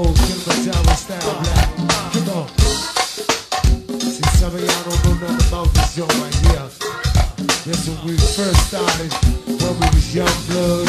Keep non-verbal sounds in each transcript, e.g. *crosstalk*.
Oh, old Kilimanjaro style black. Come on. See, some of y'all don't know nothing about this joint right here. This when we first started, when we was young bloods,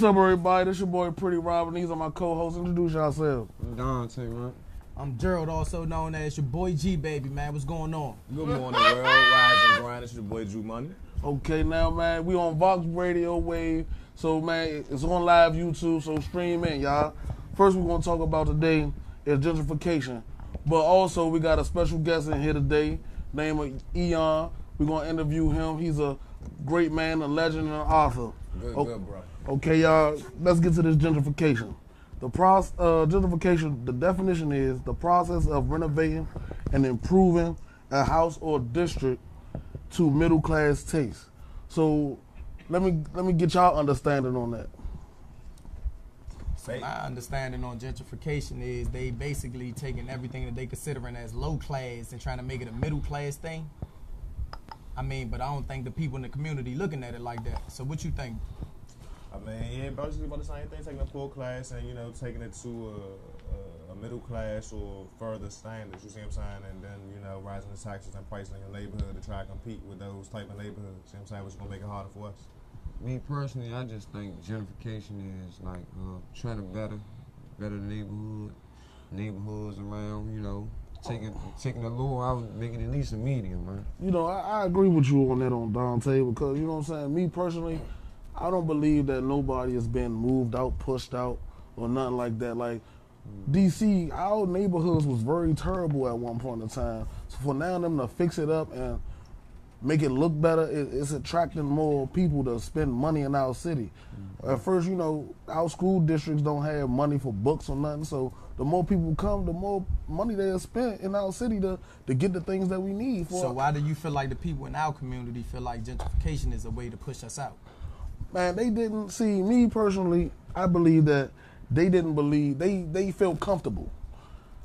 what's up, everybody? This your boy Pretty Robin. These are my co-hosts. Introduce yourselves. Dante, man. I'm Gerald, also known as your boy G Baby, man. What's going on? Good morning, world. Rise and grind. It's your boy Drew Money. Okay, now, man, we on Vox Radio Wave. So, man, it's on live YouTube, so stream in, y'all. First, we're going to talk about today is gentrification. But also, we got a special guest in here today, name of Eon. We're going to interview him. He's a great man, a legend, and an author. Good, Oh, good, bro. Okay, y'all, let's get to this gentrification. The process, uh, gentrification, the definition is the process of renovating and improving a house or district to middle class taste. So, let me let me get y'all understanding on that. So My understanding on gentrification is they basically taking everything that they considering as low class and trying to make it a middle class thing. I mean, but I don't think the people in the community looking at it like that. So what you think? I mean, yeah, basically about the same thing. Taking a poor class and you know taking it to a, a, a middle class or further standards. You see what I'm saying? And then you know rising the taxes and pricing in your neighborhood to try to compete with those type of neighborhoods. You see what I'm saying? Which is gonna make it harder for us. Me personally, I just think gentrification is like uh, trying to better, better the neighborhood, neighborhoods around. You know, taking taking the low out, making it at least a medium, man. You know, I, I agree with you on that on Dante because you know what I'm saying. Me personally, I don't believe that nobody has been moved out, pushed out, or nothing like that. Like DC, our neighborhoods was very terrible at one point in time. So for now them to fix it up and make it look better, it, it's attracting more people to spend money in our city. At first, you know, our school districts don't have money for books or nothing. So the more people come, the more money they'll spend in our city to to get the things that we need for. So why do you feel like the people in our community feel like gentrification is a way to push us out? Man, they didn't see me personally. I believe that they didn't believe they they felt comfortable.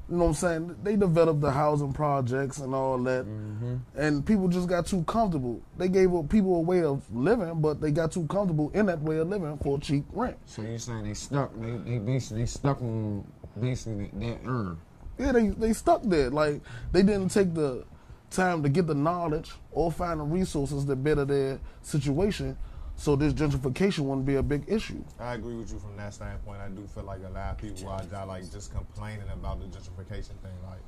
You know what I'm saying? They developed the housing projects and all that, mm-hmm. and people just got too comfortable. They gave people a way of living, but they got too comfortable in that way of living for cheap rent. So you're saying they stuck? They, they basically they stuck on basically that earn. Yeah, they they stuck there. Like they didn't take the time to get the knowledge or find the resources that better their situation. So this gentrification wouldn't be a big issue. I agree with you from that standpoint. I do feel like a lot of people are just, like just complaining about the gentrification thing. Like,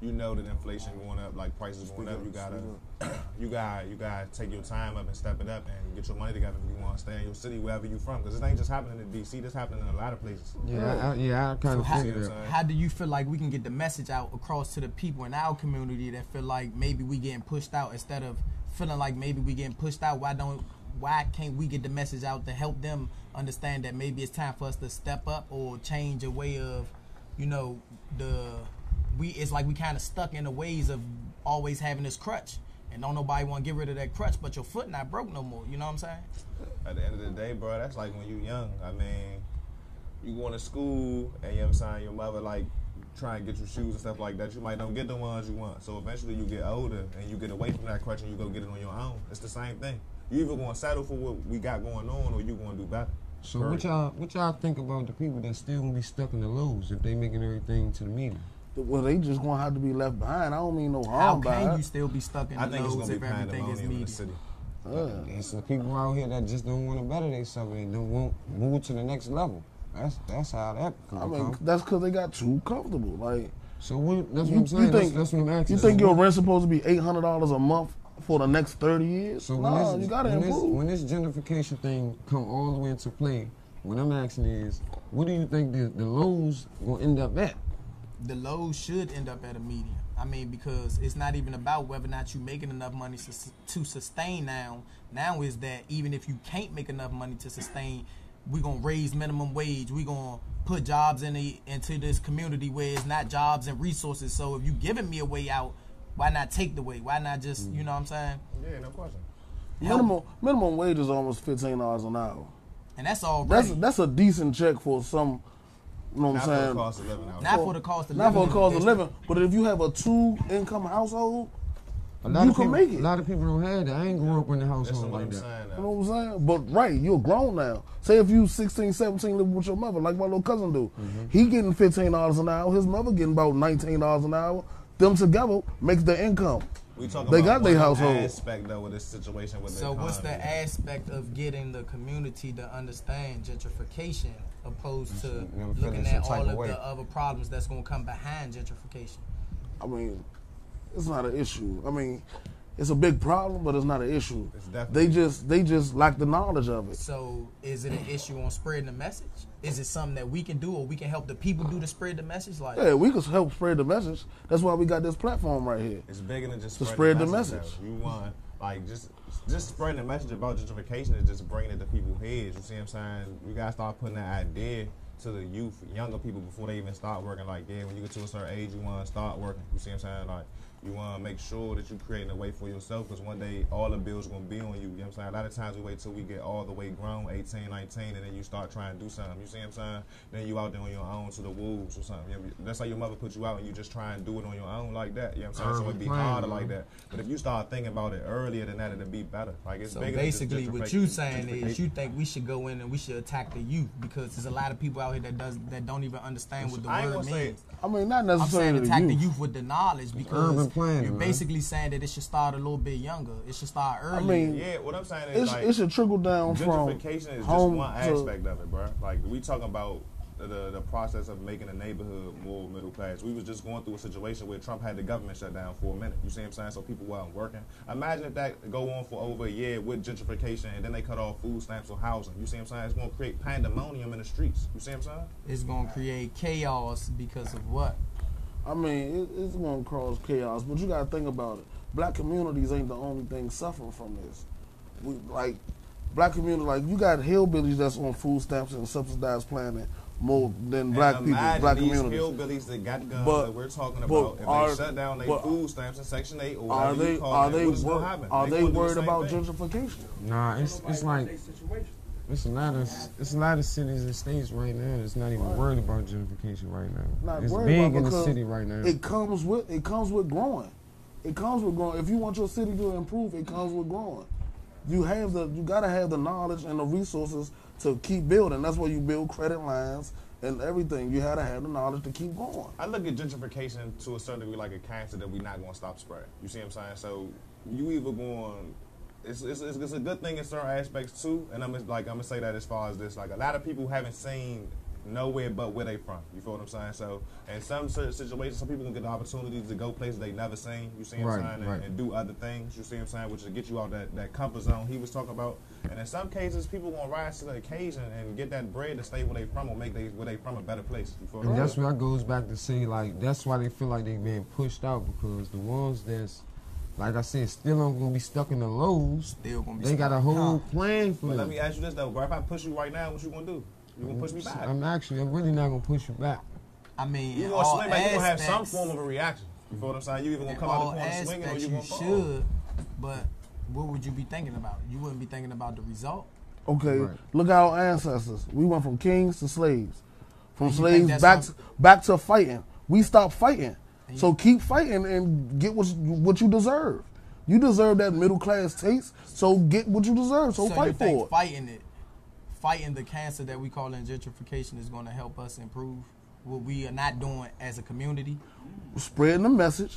you know that inflation going up, like prices going up. You gotta, *clears throat* you gotta, you gotta take your time up and step it up and get your money together if you want to stay in your city wherever you're from. Because this ain't just happening in DC. This happening in a lot of places. Yeah, I, I, yeah, I kind of how- figured See what. I'm saying? How do you feel like we can get the message out across to the people in our community that feel like maybe we getting pushed out instead of feeling like maybe we getting pushed out? Why don't why can't we get the message out to help them understand that maybe it's time for us to step up or change a way of, you know, the we it's like we kind of stuck in the ways of always having this crutch. And don't nobody want to get rid of that crutch, but your foot not broke no more. You know what I'm saying? At the end of the day, bro, that's like when you young. I mean, you going to school and you know what I'm saying, your mother like trying to get your shoes and stuff like that. You might don't get the ones you want. So eventually you get older and you get away from that crutch and you go get it on your own. It's the same thing. You either gonna settle for what we got going on or you gonna do better. So what y'all what y'all think about the people that still gonna be stuck in the lows if they making everything to the median? Well, they just gonna have to be left behind. I don't mean no How harm by can it. you still be stuck in I the think it's lows gonna be if everything is pandemonium in the city. Uh, There's some people out here that just don't want to better themselves and don't want move to the next level. That's that's how that come. I mean, come. that's because they got too comfortable. Like, So what, that's you, what I'm saying. you think that's, that's what I'm asking. you think your what- rent supposed to be eight hundred dollars a month for the next thirty years? So when no, this, you gotta when this, when this gentrification thing come all the way into play, what I'm asking is, what do you think the, the lows gonna end up at? the lows should end up at a median. I mean, because it's not even about whether or not you're making enough money to, to sustain now. Now is that even if you can't make enough money to sustain, we're gonna raise minimum wage. We're gonna put jobs in the into this community where it's not jobs and resources. So if you're giving me a way out, why not take the way? Why not just you know what I'm saying? Yeah, no question. minimum minimum wage is almost fifteen dollars an hour. And that's all That's right. that's a decent check for some. You know what Not I'm for the saying? cost of living out not here. for the cost of Not for living. the cost of It's- living, but if you have a two income household, A lot You of can people, make it. A lot of people don't have that. I ain't grew up in a That's household like I'm that. saying. you know what I'm saying? But right, you're grown now. Say if you 16, 17 living with your mother, like my little cousin do, Mm-hmm. he getting fifteen dollars an hour. His mother getting about nineteen dollars an hour. Them together makes their income. We talking They about got their household. aspect though with this situation with the So what's the aspect of getting the community to understand gentrification opposed to Them feeling looking at all of of the other problems that's going to come behind gentrification? I mean, it's not an issue. I mean, it's a big problem, but it's not an issue. It's definitely- They just they just lack the knowledge of it. So is it an issue on spreading the message? Is it something that we can do or we can help the people do to spread the message? Like Yeah, we can help spread the message. That's why we got this platform right here. It's bigger than just To spread the message. message. though. You want like just just spreading the message about gentrification is just bringing it to people's heads. You see what I'm saying? We gotta start putting that idea to the youth, younger people before they even start working. Like, yeah, when you get to a certain age, you want to start working. You see what I'm saying? Like, you want to make sure that you're creating a way for yourself because one day all the bills are going to be on you. You know what I'm saying? A lot of times we wait till we get all the way grown, 18, 19, and then you start trying to do something. You see what I'm saying? Then you out there on your own to the wolves or something. You know, that's how your mother put you out and you just try and do it on your own like that. You know what I'm saying? so it'd be harder like that. But if you start thinking about it earlier than that, it'd be better. Like it's So bigger than just basically, what gentrification- you saying is you think we should go in and we should attack the youth because there's a lot of people out here that does that don't even understand what the I word gonna say. I mean, not necessarily. I'm saying attack the the youth. youth with the knowledge because Urban you're man. basically saying that it should start a little bit younger. It should start early. I mean, Yeah, what I'm saying is it's, like it should trickle down from gentrification is just home one to- aspect of it, bro. Like we talking about the the process of making a neighborhood more middle class. We was just going through a situation where Trump had the government shut down for a minute. You see what I'm saying? So people weren't working. Imagine if that go on for over a year with gentrification, and then they cut off food stamps or housing. You see what I'm saying? It's gonna create pandemonium in the streets. You see what I'm saying? it's gonna create chaos because of what? I mean, it, it's going to cause chaos, but you got to think about it. Black communities ain't the only thing suffering from this. We like black community, like you got hillbillies that's on food stamps and subsidized planning more than black people, black these communities. hillbillies that got guns But- that we're talking about. If are- they shut down their food stamps in Section 8 or Are whatever they you call are it, they what is wor- gonna happen? are they, gonna do the worried about thing. gentrification? Nah, it's it's like it's a lot of it's a lot of cities and states right now that's not even worried about gentrification right now. Not it's big in the city right now. It comes with it comes with growing. It comes with growing. If you want your city to improve, it comes with growing. You have the you gotta have the knowledge and the resources to keep building. That's why you build credit lines and everything. You gotta have the knowledge to keep going. I look at gentrification to a certain degree like a cancer that we're not going to stop spreading. You see what I'm saying? So you either going it's, it's, it's, it's a good thing in certain aspects too, and I'm like I'm gonna say that as far as this, like a lot of people haven't seen nowhere but where they from. You feel what I'm saying? So in some certain situations, some people can get the opportunity to go places they never seen. You see what I'm saying? And, right. and do other things. You see what I'm saying? Which will get you out that, that comfort zone he was talking about. And in some cases, people gonna rise to the occasion and get that bread to stay where they from or make they where they from a better place. You feel And that's where I goes back to say like that's why they feel like they being pushed out because the ones that's like I said still I'm gonna be stuck in the lows. Still gonna be They got a whole Huh. plan for But let me ask you this though, bro. If I push you right now, what you gonna do? You gonna push me back? I'm actually I'm really not gonna push you back. I mean, You in gonna swing back? You gonna have some form of a reaction. You feel what I'm saying? You either gonna come out all the corner swinging or you you gonna fall. should, but what would you be thinking about? You wouldn't be thinking about the result. Okay, Right. look at our ancestors. We went from kings to slaves, from slaves back to, back to fighting. We stopped fighting, so keep fighting and get what you, what you deserve. You deserve that middle class taste, so get what you deserve. So, so fight for it. fighting it, fighting the cancer that we call gentrification is going to help us improve what we are not doing as a community. Spreading the message.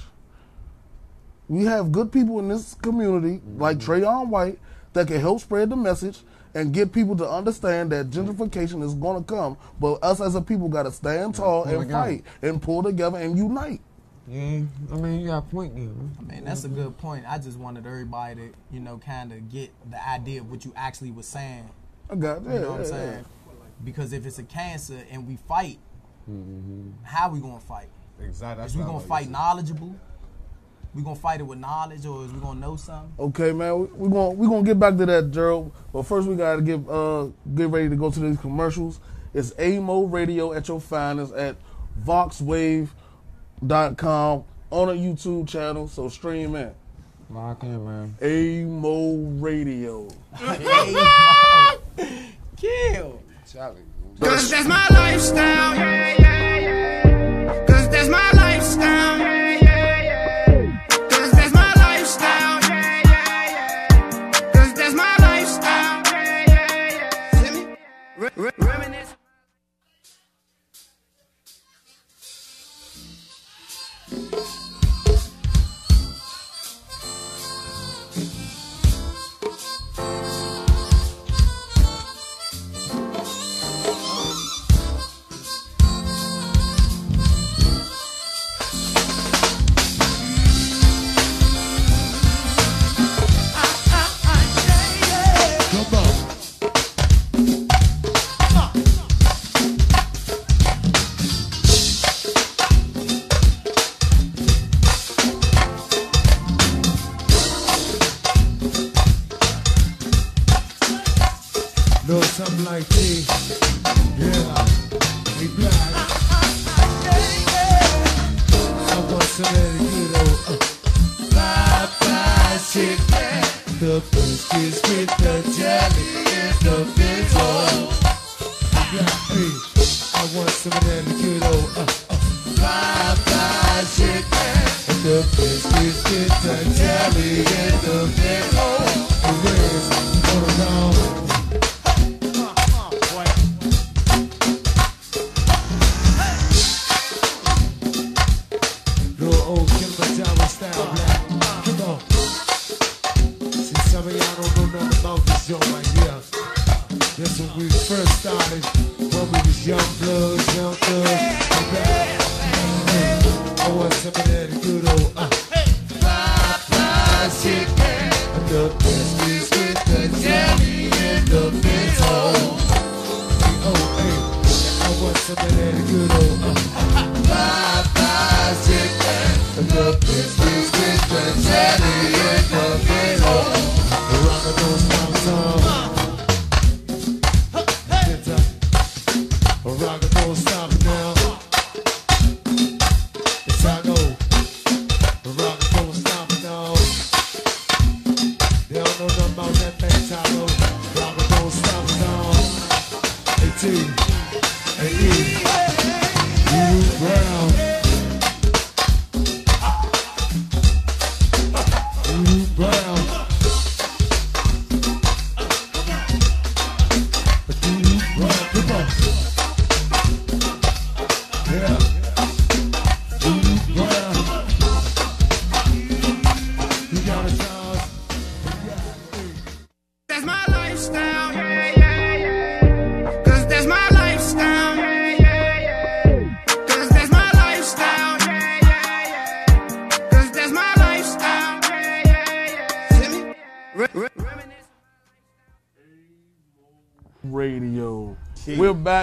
We have good people in this community, like mm-hmm. Trayon White, that can help spread the message and get people to understand that gentrification is going to come. But us as a people got to stand tall and fight and pull together and unite. Yeah, I mean you got a point there. Man. I mean, that's a good point. I just wanted everybody to, you know, kind of get the idea of what you actually was saying. I got that. You know what I'm yeah, saying? Because if it's a cancer and we fight, Mm-hmm. how we gonna fight? Exactly. That's Is we what gonna was fight knowledgeable? We gonna fight it with knowledge, or is we gonna know something? Okay, man, we, we gonna we gonna get back to that, Gerald. But first, we gotta get uh get ready to go to these commercials. It's AMO Radio at your finest at VoxWave.com on a YouTube channel. So stream in Lock in, man. AMO Radio. *laughs* Kill. Charlie. Cause that's my lifestyle. Cause that's my lifestyle. Cause that's my lifestyle. Cause that's my lifestyle. See me? Re-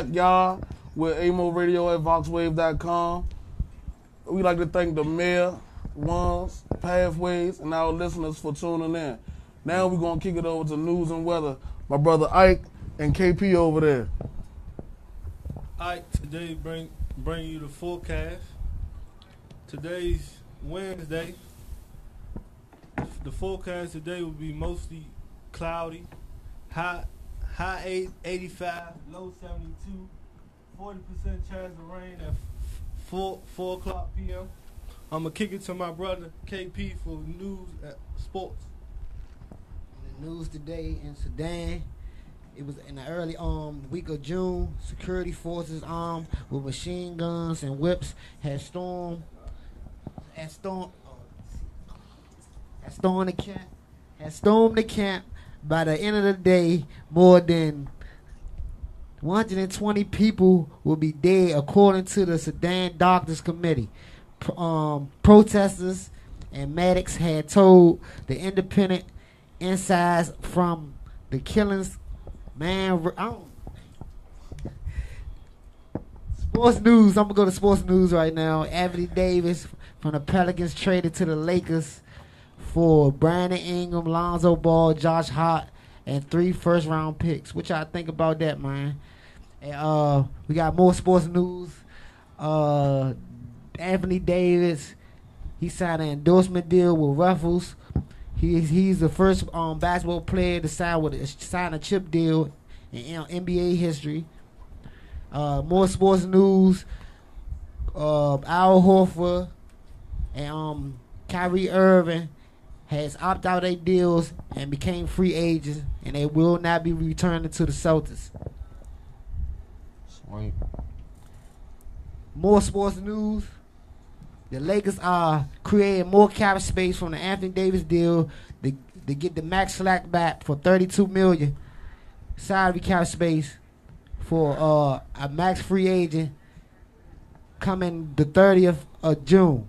back, y'all, with AMO Radio at VoxWave.com. We like to thank the mayor, ones, pathways, and our listeners for tuning in. Now we're gonna kick it over to news and weather. My brother Ike and KP over there. Ike today bring bring you the forecast. Today's Wednesday. The forecast today will be mostly cloudy, high high eight, 85, low 72, 40 percent chance of rain at four four o'clock p.m. I'm gonna kick it to my brother KP for news at sports. the news today in Sudan. It was in the early um week of June. Security forces armed with machine guns and whips had stormed had stormed had stormed the camp had stormed the camp. By the end of the day, more than 120 people will be dead, according to the Sudan Doctors Committee. Um, protesters and medics had told the independent insides from the killings. Man. Sports news. I'm gonna go to sports news right now. Anthony Davis from the Pelicans traded to the Lakers for Brandon Ingram, Lonzo Ball, Josh Hart, and three first round picks. What y'all think about that, man? And, uh, we got more sports news. Uh, Anthony Davis, he signed an endorsement deal with Ruffles. He's he's the first um, basketball player to sign with a, sign a chip deal in NBA history. Uh, more sports news. Uh, Al Horford and um, Kyrie Irving has opted out their deals and became free agents, and they will not be returning to the Celtics. Sweet. More sports news. The Lakers are creating more cap space from the Anthony Davis deal to, to get the max slack back for 32 million salary cap space for uh, a max free agent coming the 30th of June.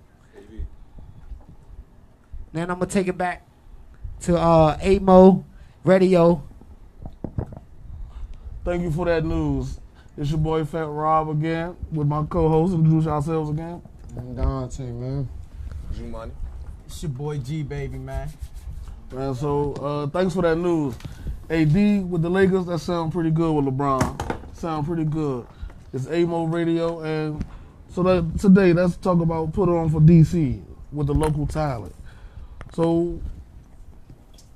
Then I'm gonna take it back to uh, AMO Radio. Thank you for that news. It's your boy Fat Rob again with my co-host. Introduce ourselves again. I'm Dante, man. G Money. It's your boy G baby man. Man, so uh, thanks for that news. AD with the Lakers, that sound pretty good with LeBron. Sound pretty good. It's AMO Radio, and so that today let's talk about put on for DC with the local talent. So,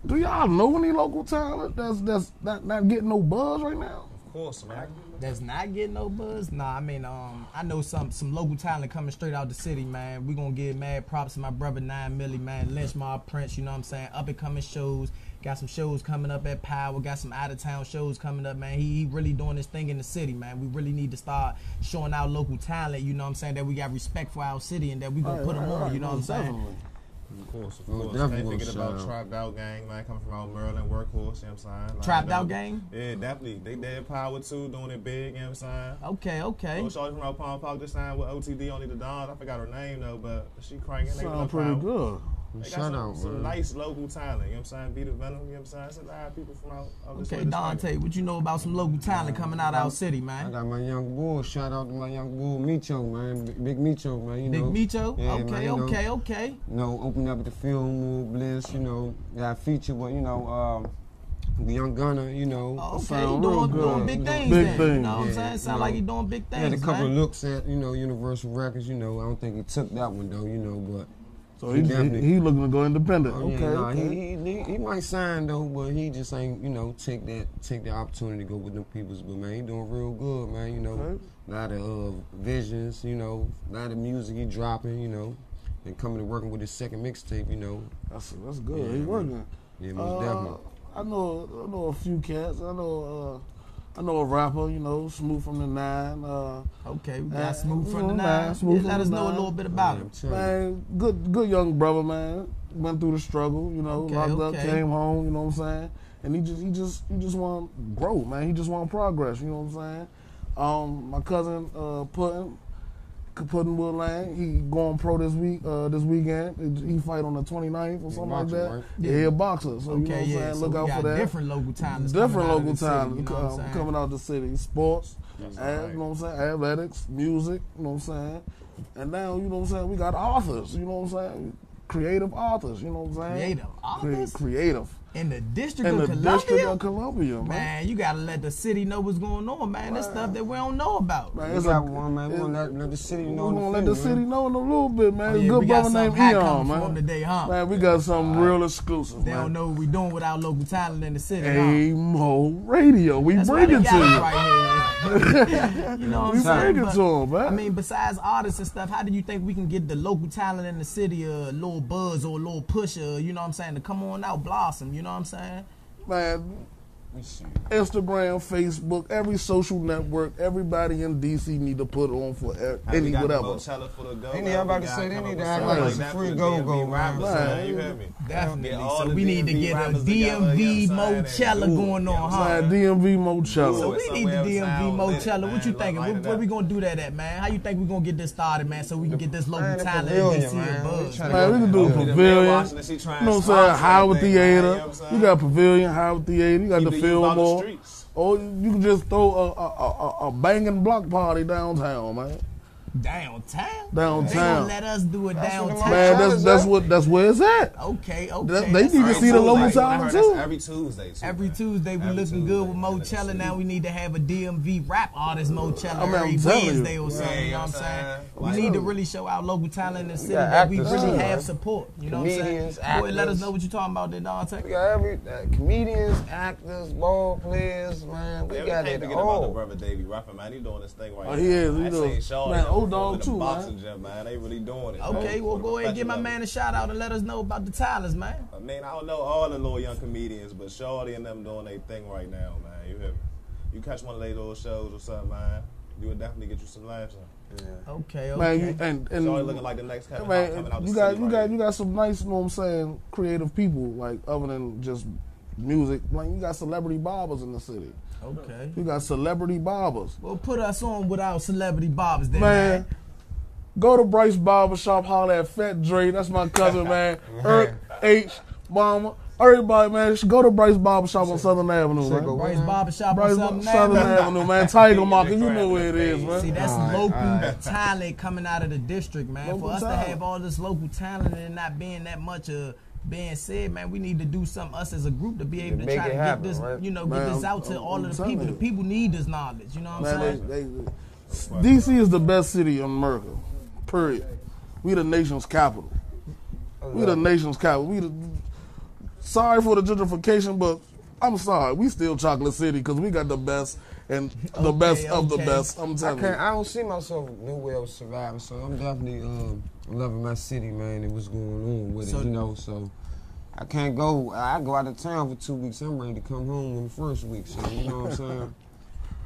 do y'all know any local talent that's that's not, not getting no buzz right now? Of course, man. That's not getting no buzz. Nah, I mean, um, I know some some local talent coming straight out the city, man. We gonna give mad props to my brother Nine Millie, man. Lynch Mob Prince, you know what I'm saying? Up and coming shows. Got some shows coming up at Power. Got some out of town shows coming up, man. He, he really doing this thing in the city, man. We really need to start showing our local talent. You know what I'm saying? That we got respect for our city and that we gonna Right, put them right, on. right, You know what I'm most saying? Definitely. Of course, of course. definitely Ain't gonna thinking about. Trapped Out Gang, man, coming from out Maryland, Workhorse, you know what I'm saying? Like, Trapped Out Gang? Yeah, definitely. They dead power too, doing it big, you know what I'm saying? Okay, okay. Oh, Shorty from out Palm Park just signed with OTD, only the Dawn. I forgot her name though, but she cranking. They Sound pretty power. good. They got Shout some, out, some man. nice local talent, you know what I'm saying? Be the Venom, you know what I'm saying? It's a lot of people from out, out this way Okay, Dante, cranking. what you know about some local talent coming out of our city, man? I got my young bull. Shout out to my young bull, Micho, man. Big, Big Micho, man. You know. Big know. Micho? Yeah, okay, man, you know. okay, okay. you know, open up the film, Bliss, you know, got featured with, you know, um, the Young Gunner, you know. Oh, okay, Sound he doing, doing big things Big then. You things. know what I'm Yeah, saying? you Sound know. like he doing big He had a couple man. of looks at, you know, Universal Records, you know. I don't think he took that one though, you know, but So he, he, definitely- he looking to go independent. Oh, yeah, okay, nah, okay. He, he, he might sign though, but he just ain't, you know, take that take the opportunity to go with them peoples. But man, he doing real good, man. You know, Okay. a lot of uh, visions, you know, a lot of music he dropping, you know, and coming to working with his second mixtape, you know. That's that's good. Yeah, he man. working. Yeah, most Uh, definitely. I know I know a few cats. I know uh, I know a rapper. You know, Smooth from the Nine. Uh, Okay, we Uh, got Smooth you from the Nine. man, Smooth Yeah, from let us know a little bit about Yeah, him. I'm telling you. man, good good young brother, man. Went through the struggle. You know, Okay, locked up, came home. You know what I'm saying? And he just he just he just want to grow, man. He just want progress. You know what I'm saying? Um, my cousin uh, Putin, putting Will Lang. He going pro this week, uh, this weekend. He fight on the 29th or something like that. right? Yeah, he a boxer. So you know what Okay, I'm yeah. saying? So Look out for that. different local talents. Different coming out of local talent you know uh, coming out the city. Sports, and, right. you know what I'm saying? Athletics, music, you know what I'm saying? And now, you know what I'm saying? We got authors, you know what I'm saying? Creative authors, you know what I'm saying? Creative Cre- authors? creative. In the District In of the Columbia? District of Columbia, man. Man, you gotta let the city know what's going on, man. That's stuff that we don't know about. Man, We it's got one, man. We gonna let, let the city know. in gonna let the city know in a little bit, man. Oh, yeah, Good we got brother named something Eon, coming man. for 'em today, huh? Man, we got something real exclusive, They don't know what we doing with our local talent in the city, huh? A-Mo Radio. We That's bring why it they to you. right here. You know what I'm saying? But, man. I mean, besides artists and stuff, how do you think we can get the local talent in the city a little buzz or a little push, uh, you know what I'm saying, to come on out, blossom, you know what I'm saying? Man. Instagram, Facebook, every social network, everybody in DC need to put on for any got whatever. Moechella for the go. They need man. everybody We to say they come need up to act like like some that free go-go, DMV man. Right. You hear me? Definitely. So we need to get a DMV you know what I'm saying, Moechella going on, huh? Man, DMV So Moechella. Ooh. we need the DMV sound Moechella. What you thinking? Where, where we gonna do that at, man? How you think we gonna get this started, man? So we can get this local talent in DC man. We buzz. Man, we can do a Look at the pavilion. man watching this, he trying You know what I'm saying? sponsor Howard Theater. you know what I'm saying? Got Pavilion, Howard Theater. You got the the youth the Fillmore. streets. Or you can just throw a, a, a, a banging block party downtown, man. Downtown? They Downtown. gonna let us do it That's downtown. Man, that's Moechella's that's what that's where it's at. Okay, okay. That- they that's need to see right. the local Tuesday. talent, I heard that's too. Every Tuesday, too. Every man. Tuesday we Every looking Tuesday good with in Moechella. Now we need to have a DMV rap artist Moechella I mean, every telling you. Wednesday or something. You you know know what I'm what saying? saying? We need to really show our local talent in the city that we really too, have man. support. You know what I'm saying? Comedians, Boy, let us know what you're talking about there, Dante. We got every uh, comedians, actors, ball players, man. We Yeah, got we it can't forget about the all. brother Davey Ruffin, man. He doing this thing right Oh, now. he is, he I doing- seen man, up old dog the too, boxing man. gym, man. They really doing it. Okay, man, well go ahead and give my professional man a shout out and let us know about the talents, man. I mean, I don't know all the little young comedians, but Shawty and them doing their thing right now, man. You hear me? You catch one of their little shows or something, man. You would definitely get you some laughs on. Okay, okay. Man, you, and and Shawty looking like the next Kevin Hart coming man, out the you got city you right got here. you got some nice, you know what I'm saying, creative people like other than just music. Like you got celebrity barbers in the city. Okay. You got celebrity barbers. Well, put us on with our celebrity barbers then, man. Man, go to Bryce Barber Shop, holler at Fat Dre. That's my cousin, *laughs* man. Earth H, Mama. Everybody, man, go to Bryce Barber Shop on Southern Avenue, man. Bryce Barbershop Bryce on Southern, Southern Avenue. Avenue, man. Tiger *laughs* Market, you know where it is, man. See, that's Alright, local alright. talent coming out of the district, man. Local For us talent. to have all this local talent and not being that much uh, being said, man, we need to do something us as a group to be able to make try it to happen, get this, right? you know, Man, get this I'm- out to I'm- all I'm of the telling people. The people need this knowledge. You know what I'm Man, saying? they, they, DC is the best city in America. Period. We the nation's capital. We the nation's capital. We the sorry for the gentrification, but I'm sorry. We still chocolate city because we got the best and *laughs* the Okay, best of the best. I'm telling can't. you. I don't see myself nowhere else surviving. So I'm definitely um, loving my city, man, and what's going on with So- it. You know, so I can't go. I go out of town for two weeks. I'm ready to come home in the first week. So you know what I'm saying? *laughs*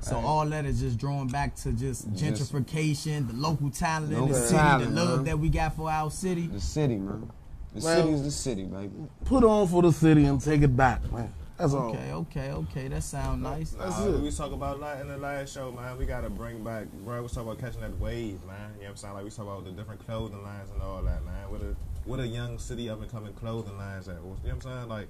So all that is just drawing back to just Just- gentrification, the local talent in the city, talent, the love man. that we got for our city. The city, man. The Well- city is the city, baby. Put on for the city and take it back, man. That's all. Okay, okay, okay. That sound nice. That's Nah, it. We talk about la- in the last show, man. We gotta bring back. Bro, we talk about catching that wave, man. You know what I'm saying? Like we talk about the different clothing lines and all that, man. What a what a young city up and coming clothing lines at. You know what I'm saying? Like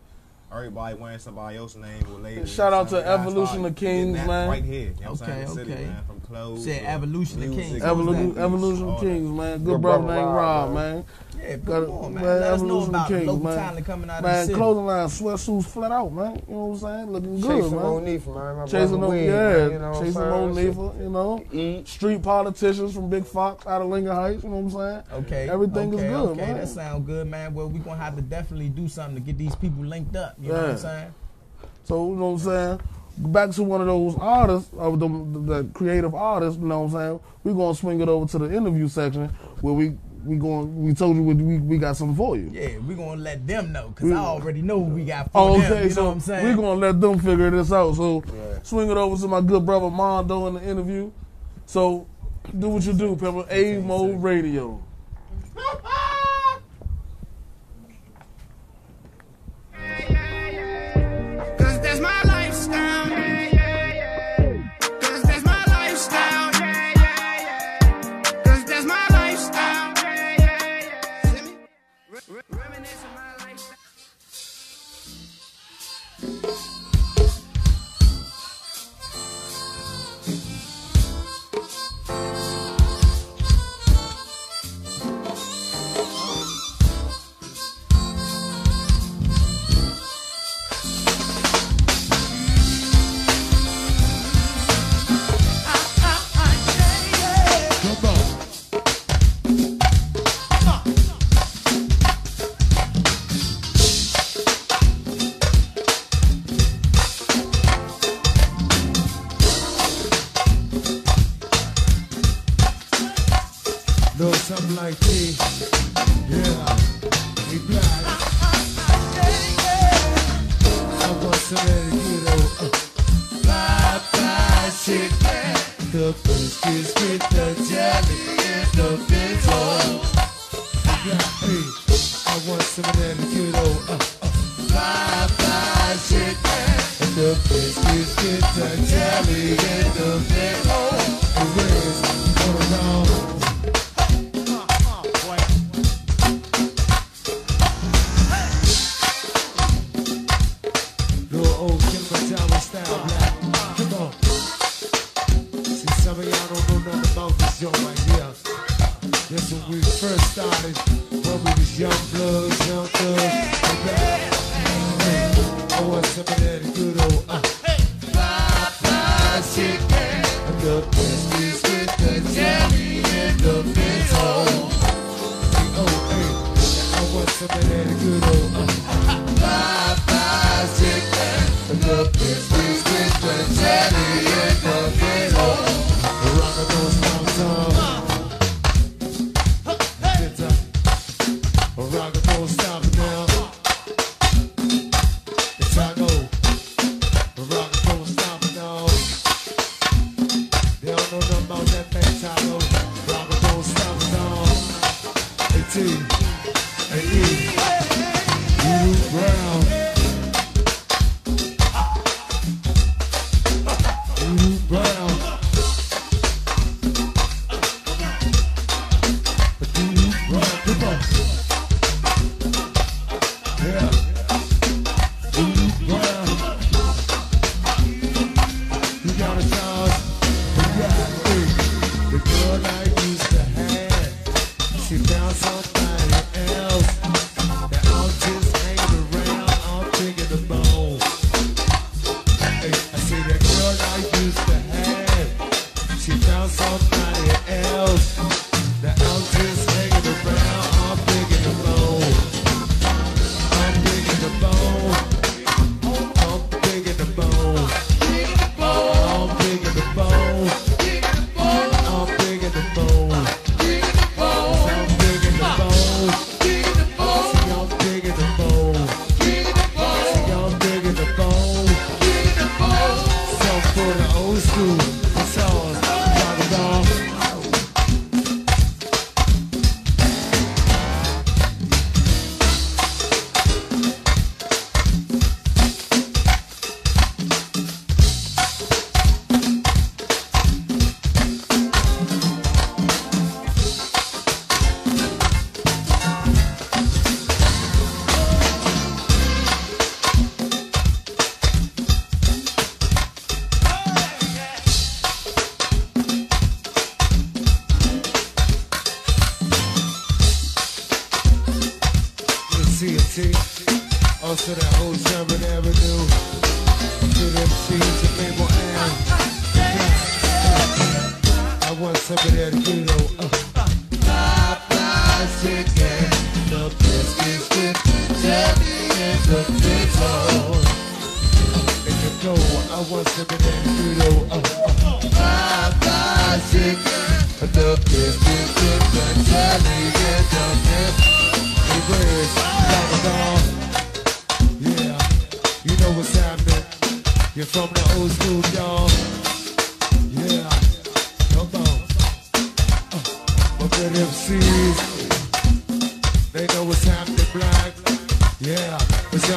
everybody wearing somebody else's name or label. Shout out to Evolution of Kings, man. Right here. You know what I'm saying? Okay, city, okay. man. From clothes. Said Evolution of Kings. Evolution, movies, Evolution all Kings, man. Good Good brother brother named Rob, Rob, man. man. Yeah, Got come it, on, man. man, Let us know about Kings, local man. talent coming out of the Man, city. clothing line, sweatsuits flat out, man. You know what I'm saying? Looking good, Chasing man. Monifa, man. My Chasing brother them, Wade, yeah, man, you know what I'm chasing saying? Monifa, you know. Eat. Street politicians from Big Fox out of Lincoln Heights, you know what I'm saying? Okay. Everything is okay, good, okay. man. That sound good, man. Well, we're gonna have to definitely do something to get these people linked up. You know what I'm saying? So, you know what I'm saying? Back to one of those artists, of the, the creative artists, you know what I'm saying? We're going to swing it over to the interview section where we we going we told you we, we, we got something for you. Yeah, we're gonna let them know because I already know what we got for Oh, them. okay, You know so what I'm saying? we're gonna let them figure this out. So Yeah. swing it over to my good brother Mondo in the interview. So do what you do, Pepper. A Mo Radio. *laughs* Hallelujah.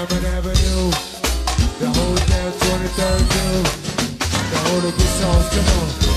7th Avenue. The whole damn 23rd too, The whole of the songs, come on.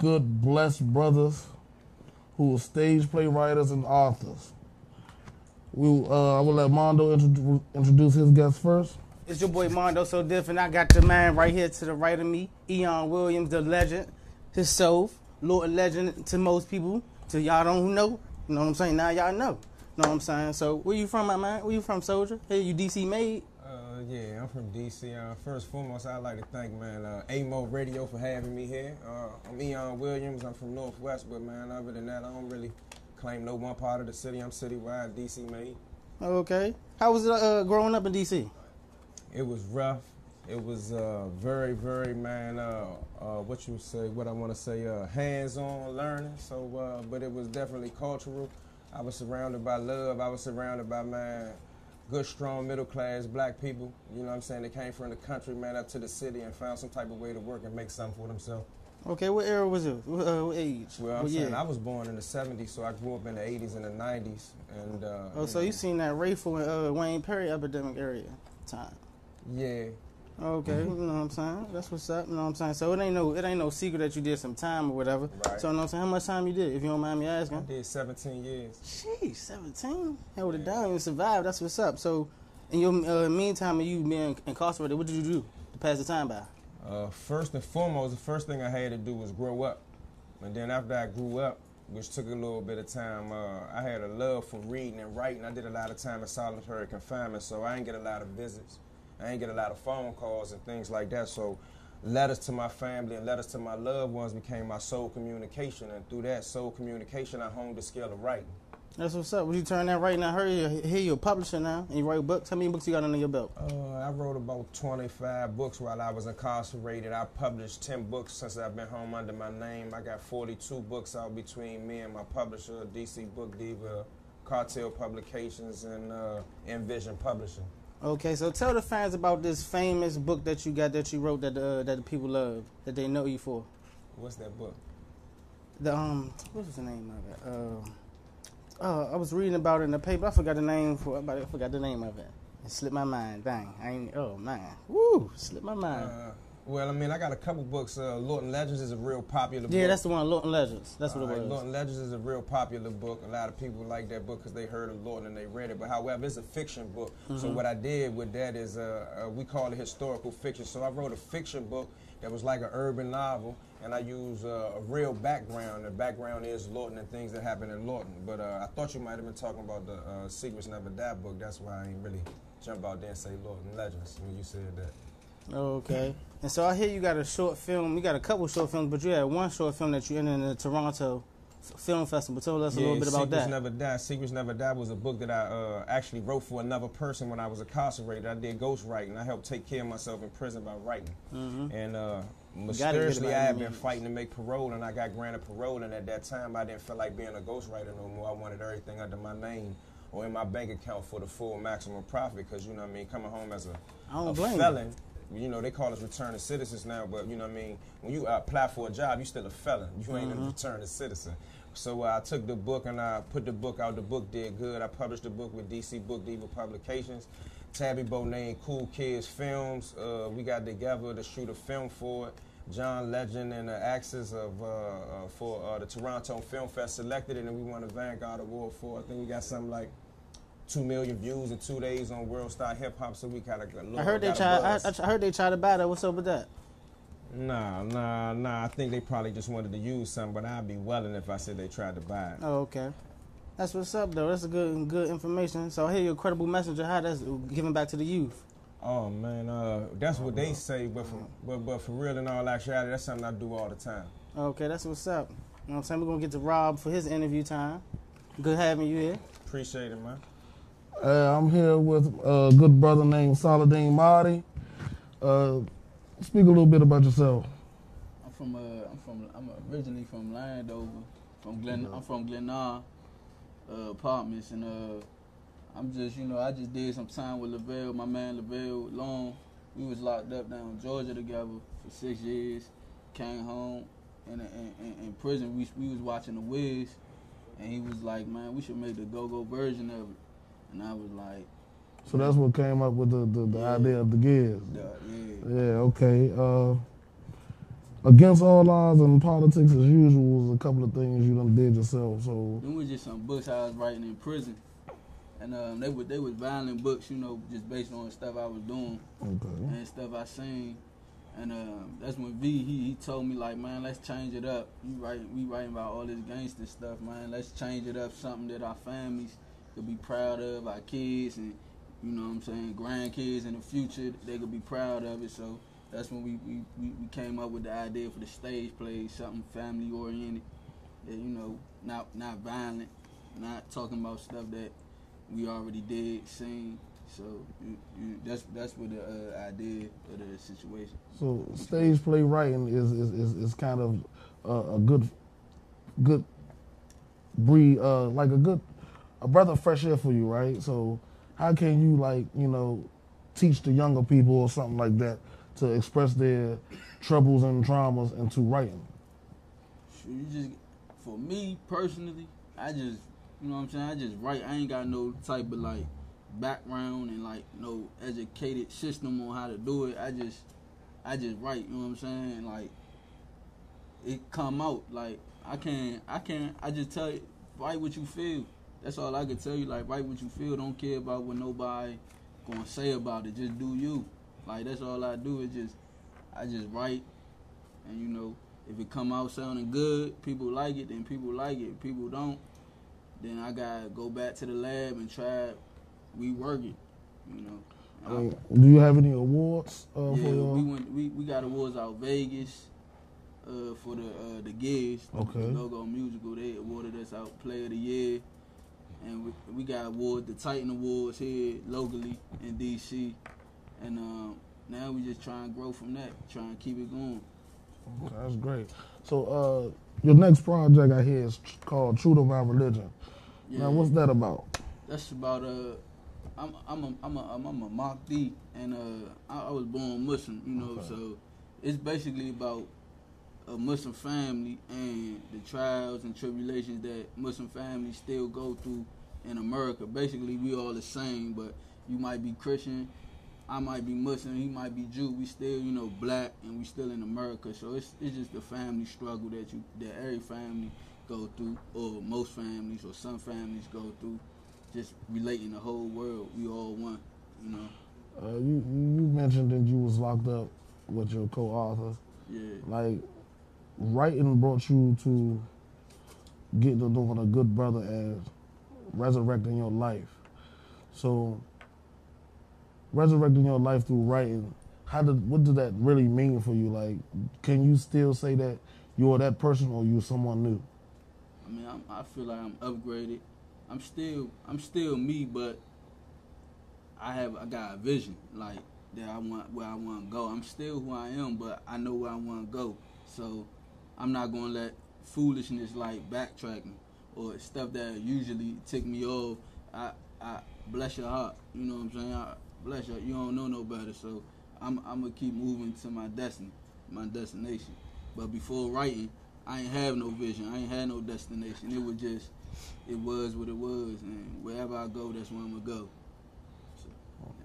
good, blessed brothers who are stage play writers and authors. We, uh, I will let Mondo intro- introduce his guest first. It's your boy Mondo, so different. I got the man right here to the right of me, Eyone Williams, the legend, himself, Lord legend to most people. To y'all don't know, you know what I'm saying? Now y'all know, you know what I'm saying? So where you from, my man? Where you from, soldier? Hey, you DC made? Uh, yeah, I'm from DC. Uh, first and foremost, I'd like to thank man uh, AMO Radio for having me here. Uh, I'm Eyone Williams. I'm from Northwest, but man, other than that, I don't really claim no one part of the city. I'm citywide, DC made. Okay. How was it uh, growing up in DC? It was rough. It was uh, very, very man. Uh, uh, what you say? What I want to say? Uh, hands-on learning. So, uh, but it was definitely cultural. I was surrounded by love. I was surrounded by man, good, strong, middle-class black people. You know what I'm saying? They came from the country, man, up to the city and found some type of way to work and make something for themselves. Okay, what era was it? What, uh, what age? Well, I'm What saying year? I was born in the '70s, so I grew up in the '80s and the '90s, and uh, Oh, so know, you seen that Rayful and uh, Wayne Perry epidemic area time? yeah. Okay, you know what I'm saying? That's what's up. You know what I'm saying? So it ain't no it ain't no secret that you did some time or whatever. Right. So you know what I'm saying? How much time you did, if you don't mind me asking? I did 17 years. Sheesh, 17. hell Held it down and survived. That's what's up. So in your uh, meantime of you being incarcerated, what did you do to pass the time by? Uh, first and foremost, the first thing I had to do was grow up. And then after I grew up, which took a little bit of time, uh, I had a love for reading and writing. I did a lot of time in solitary confinement, so I didn't get a lot of visits. I didn't get a lot of phone calls and things like that. So letters to my family and letters to my loved ones became my sole communication. And through that sole communication, I honed the skill of writing. That's what's up. Would you turn that right now? I heard you, hear you're a publisher now and you write books. How many books you got under your belt? Uh, I wrote about 25 books while I was incarcerated. I published 10 books since I've been home under my name. I got 42 books out between me and my publisher, DC Book Diva, Cartel Publications, and uh, Envision Publishing. Okay, so tell the fans about this famous book that you got that you wrote that uh, that the people love that they know you for. What's that book? The um, what was the name of it? Uh, uh, I was reading about it in the paper. I forgot the name for. I forgot the name of it. It slipped my mind. Dang, I ain't. Oh man, woo, slipped my mind. Uh, well, I mean, I got a couple books. Uh, Lorton Legends is a real popular book. yeah, that's the one. Lorton Legends. That's what right, it was. Lorton Legends is a real popular book. A lot of people like that book because they heard of Lorton and they read it. But however, it's a fiction book. So Mm-hmm. what I did with that is uh, uh, we call it historical fiction. So I wrote a fiction book that was like an urban novel, and I use uh, a real background. The background is Lorton and things that happen in Lorton. But uh, I thought you might have been talking about the uh, Secrets Never Die book. That's why I ain't really jump out there and say Lorton Legends when you said that. Okay. And so I hear you got a short film. You got a couple short films, but you had one short film that you entered in the Toronto Film Festival. Tell us a little bit about Secrets that. Never Die. Secrets Never Die was a book that I uh, actually wrote for another person when I was incarcerated. I did ghost writing. I helped take care of myself in prison by writing. And uh, mysteriously, I had been fighting to make parole, and I got granted parole. And at that time, I didn't feel like being a ghostwriter no more. I wanted everything under my name or in my bank account for the full maximum profit. Because you know what I mean, coming home as a, I don't a blame felon. You know, they call us returning citizens now, but you know what I mean? When you apply for a job, you still a felon. You ain't Mm-hmm. a returning citizen. So uh, I took the book and I put the book out. The book did good. I published the book with DC Book Diva Publications. Tabby Bonet, Cool Kids Films. Uh, we got together to shoot a film for it. John Legend and the Axis of uh, uh, for uh, the Toronto Film Fest selected it, and we won a Vanguard Award for. it. I think we got something like two million views in two days on World Star Hip Hop. So we got a good. I heard they tried. I, I heard they tried to buy that. What's up with that? Nah, nah, nah. I think they probably just wanted to use something, but I'd be welling if I said they tried to buy it. Oh, okay. That's what's up, though. That's a good, good information. So I hear you're a credible messenger. How that's giving back to the youth. Oh man, uh, that's what they say, but for but, but for real and all actuality, that's something I do all the time. Okay, that's what's up. You know what I'm saying? We're gonna get to Rob for his interview time. Good having you here. Appreciate it, man. Uh, I'm here with a good brother named Saladin Mahdi. Uh, speak a little bit about yourself. I'm from uh, I'm from I'm originally from Landover, from Glen I'm from Glenard uh, apartments, and uh, I'm just you know I just did some time with Lavelle, my man Lavelle Long. We was locked up down in Georgia together for six years. Came home, and in, in, in prison we we was watching The Wiz, and he was like, man, we should make the go go version of it, and I was like, So that's what came up with the, the, the idea of the gigs. Yeah. Yeah, okay. Uh, against all odds and politics as usual was a couple of things you done did yourself. So Them was just some books I was writing in prison, and um, they were they was violent books, you know, just based on stuff I was doing okay. and stuff I seen. And um, that's when V he, he told me like, man, let's change it up. You write we writing about all this gangster stuff, man. Let's change it up, something that our families could be proud of, our kids and you know what I'm saying, grandkids in the future, they could be proud of it. So that's when we, we, we, came up with the idea for the stage play, something family oriented, that you know, not not violent, not talking about stuff that we already did, seen. So you, you, that's that's what the uh, idea of the situation. So stage play writing is is, is, is kind of uh, a good good breed, uh, like a good a breath of fresh air for you, right? So how can you like you know teach the younger people or something like that to express their troubles and traumas into writing? You just for me personally, I just you know what I'm saying. I just write. I ain't got no type of like background and like no educated system on how to do it. I just I just write. You know what I'm saying? Like it come out. Like I can't I can't. I just tell you write what you feel. That's all I can tell you. Like write what you feel. Don't care about what nobody gonna say about it. Just do you. Like that's all I do. Is just I just write, and you know if it come out sounding good, people like it. Then people like it. If people don't, then I gotta go back to the lab and try rework it. You know. Uh, do you have any awards uh, yeah, we went. We, we got awards out Vegas uh, for the uh, the gigs. Okay. The Logo Musical. They awarded us out Player of the Year, and we, we got award the Titan Awards here locally in DC, and um, now we just try and grow from that. Try and keep it going. That's great. So uh, your next project I hear is called True to My Religion. Yeah. Now what's that about? That's about uh, I'm I'm a I'm a I'm, I'm a Mahdi, and uh, I, I was born Muslim, you know, Okay. so it's basically about a Muslim family and the trials and tribulations that Muslim families still go through in America. Basically, we all the same, but you might be Christian, I might be Muslim, he might be Jew. We still, you know, black, and we still in America. So it's it's just the family struggle that you that every family go through, or most families, or some families go through. Just relating the whole world. We all one, you know. Uh, you you mentioned that you was locked up with your co-author. Yeah. Like writing brought you to get to know what a good brother and resurrecting your life. So resurrecting your life through writing, how did what did that really mean for you? Like, can you still say that you're that person or you are someone new? I mean, I'm, I feel like I'm upgraded. I'm still, I'm still me, but I have, I got a vision like that. I want where I want to go. I'm still who I am, but I know where I want to go. So I'm not gonna let foolishness like backtracking or stuff that usually tick me off. I, I bless your heart. You know what I'm saying? I, bless your. You don't know no better. So I'm, I'm gonna keep moving to my destiny, my destination. But before writing, I ain't have no vision. I ain't had no destination. It was just, it was what it was, and wherever I go, that's where I'm gonna go.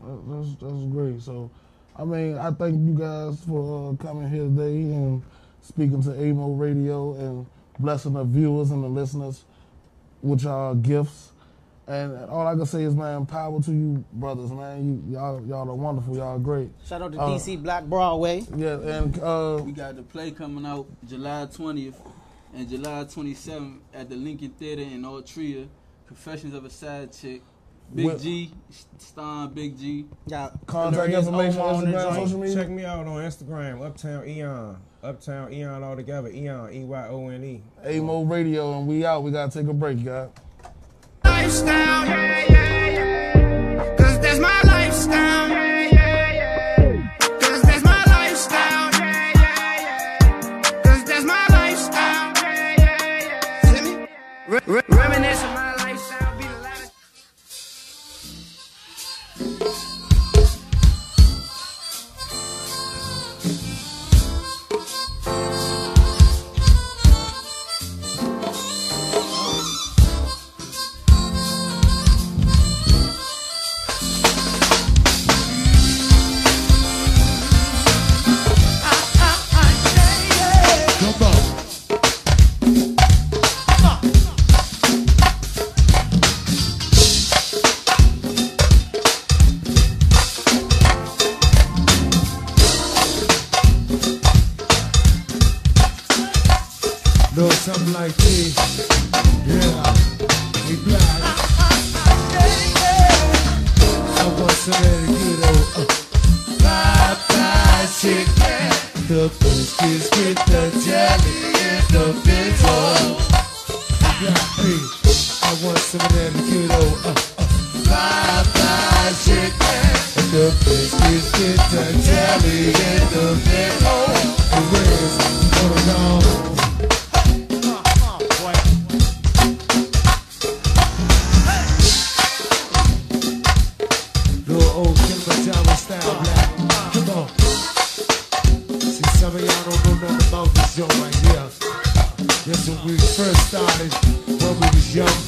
That- That's that's great. So, I mean, I thank you guys for uh, coming here today and speaking to AMO Radio and blessing the viewers and the listeners with y'all gifts. And all I can say is, man, power to you, brothers, man. You, y'all, y'all are wonderful. Y'all are great. Shout out to Uh, DC Black Broadway. Yeah, and uh, We got the play coming out July 20th and July 27th at the Lincoln Theater in Altria. Confessions of a Side Chick. Big What- G, starring Big G. Got contact Hilarious information, Omar on Instagram, social media. Check me out on Instagram, Uptown Eyone. Uptown Eyone all together. Eyone, E Y O N E. AMO Radio, and we out. We gotta take a break, guys. lifestyle. Cause that's my lifestyle. Cause that's my lifestyle. Cause that's my lifestyle. See me? Re- re- Reminisce of my lifestyle. Be the last.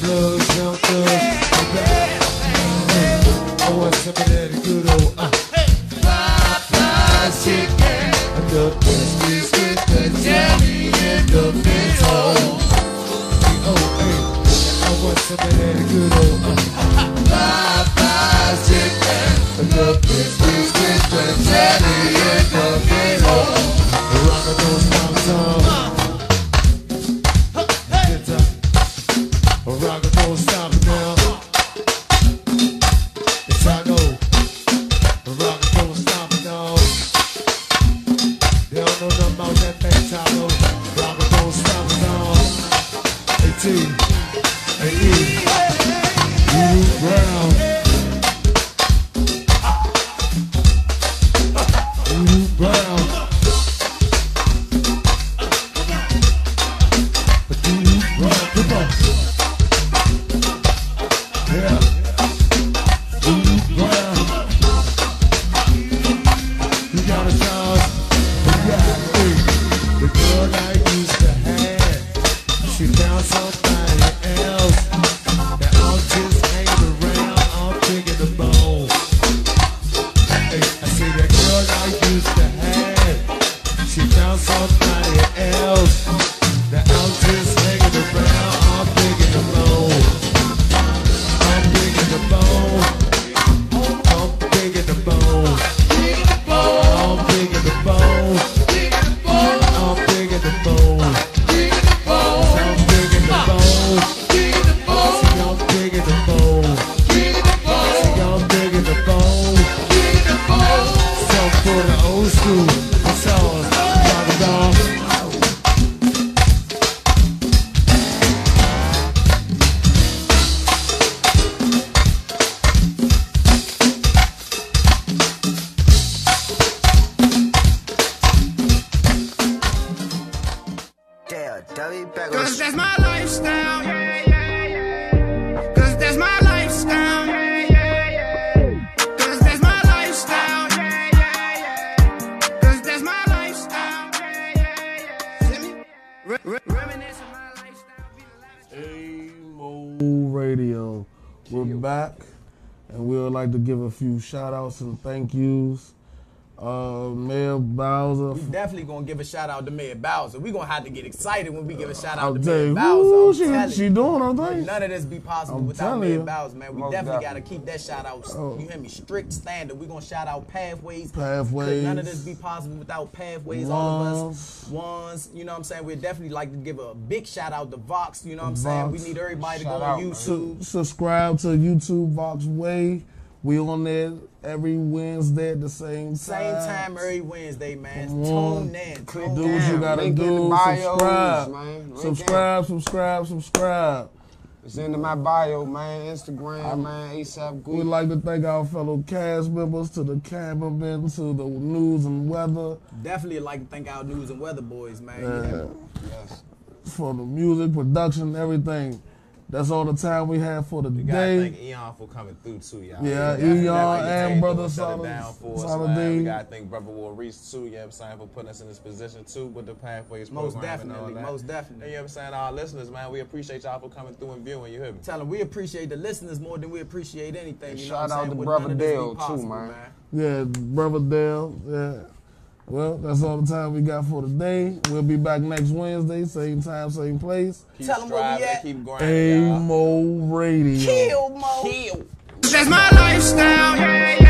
We was young a few shout outs and thank yous. Uh, Mayor Bowser. We definitely gonna give a shout out to Mayor Bowser. We gonna have to get excited when we give a shout I'll out to tell Mayor you, Bowser. I'm she- she doing her thing. None of this be possible I'm without telling Mayor you. Bowser, man. We Most definitely definitely. gotta keep that shout out. Oh. You hear me? Strict standard. We gonna shout out pathways. Pathways. None of this be possible without pathways. All of us, ones. You know what I'm saying? We'd definitely like to give a big shout out to Vox. You know what I'm saying? We need everybody to go Shout on. YouTube. Su- subscribe to YouTube Vox Way. We on there every Wednesday at the same time. Same time every Wednesday, man. Come on. Tune in. Click Tune Do in. what you gotta link in the do. bios, subscribe. man. Link Subscribe, subscribe, subscribe. It's into my bio, man. Instagram, man. ASAP We'd Good. like to thank our fellow cast members, to the cameramen, to the news and weather, Definitely like to thank our news and weather boys, man. uh, Yes. for the music, production, everything. That's all the time we have for the We gotta day. thank Eyone for coming through too, y'all. Yeah, Definitely Eyone definitely and Brother through and shut it Solid- down for us, Solid We gotta thank Brother Will Reese too, you know what I'm saying, for putting us in this position too with the Pathways Most program and all definitely, that. most definitely. And you know what I'm saying? Our listeners, man, we appreciate y'all for coming through and viewing, you hear me? Tell them we appreciate the listeners more than we appreciate anything. And You shout know what I'm out saying? to Would Brother none of Dale, too, possible, man. Yeah, Brother Dale. Yeah. Well, that's all the time we got for today. We'll be back next Wednesday, same time, same place. Keep Tell 'em where we striving, at. keep grinding. AMO Radio. Kill, Mo. Kill. That's my lifestyle.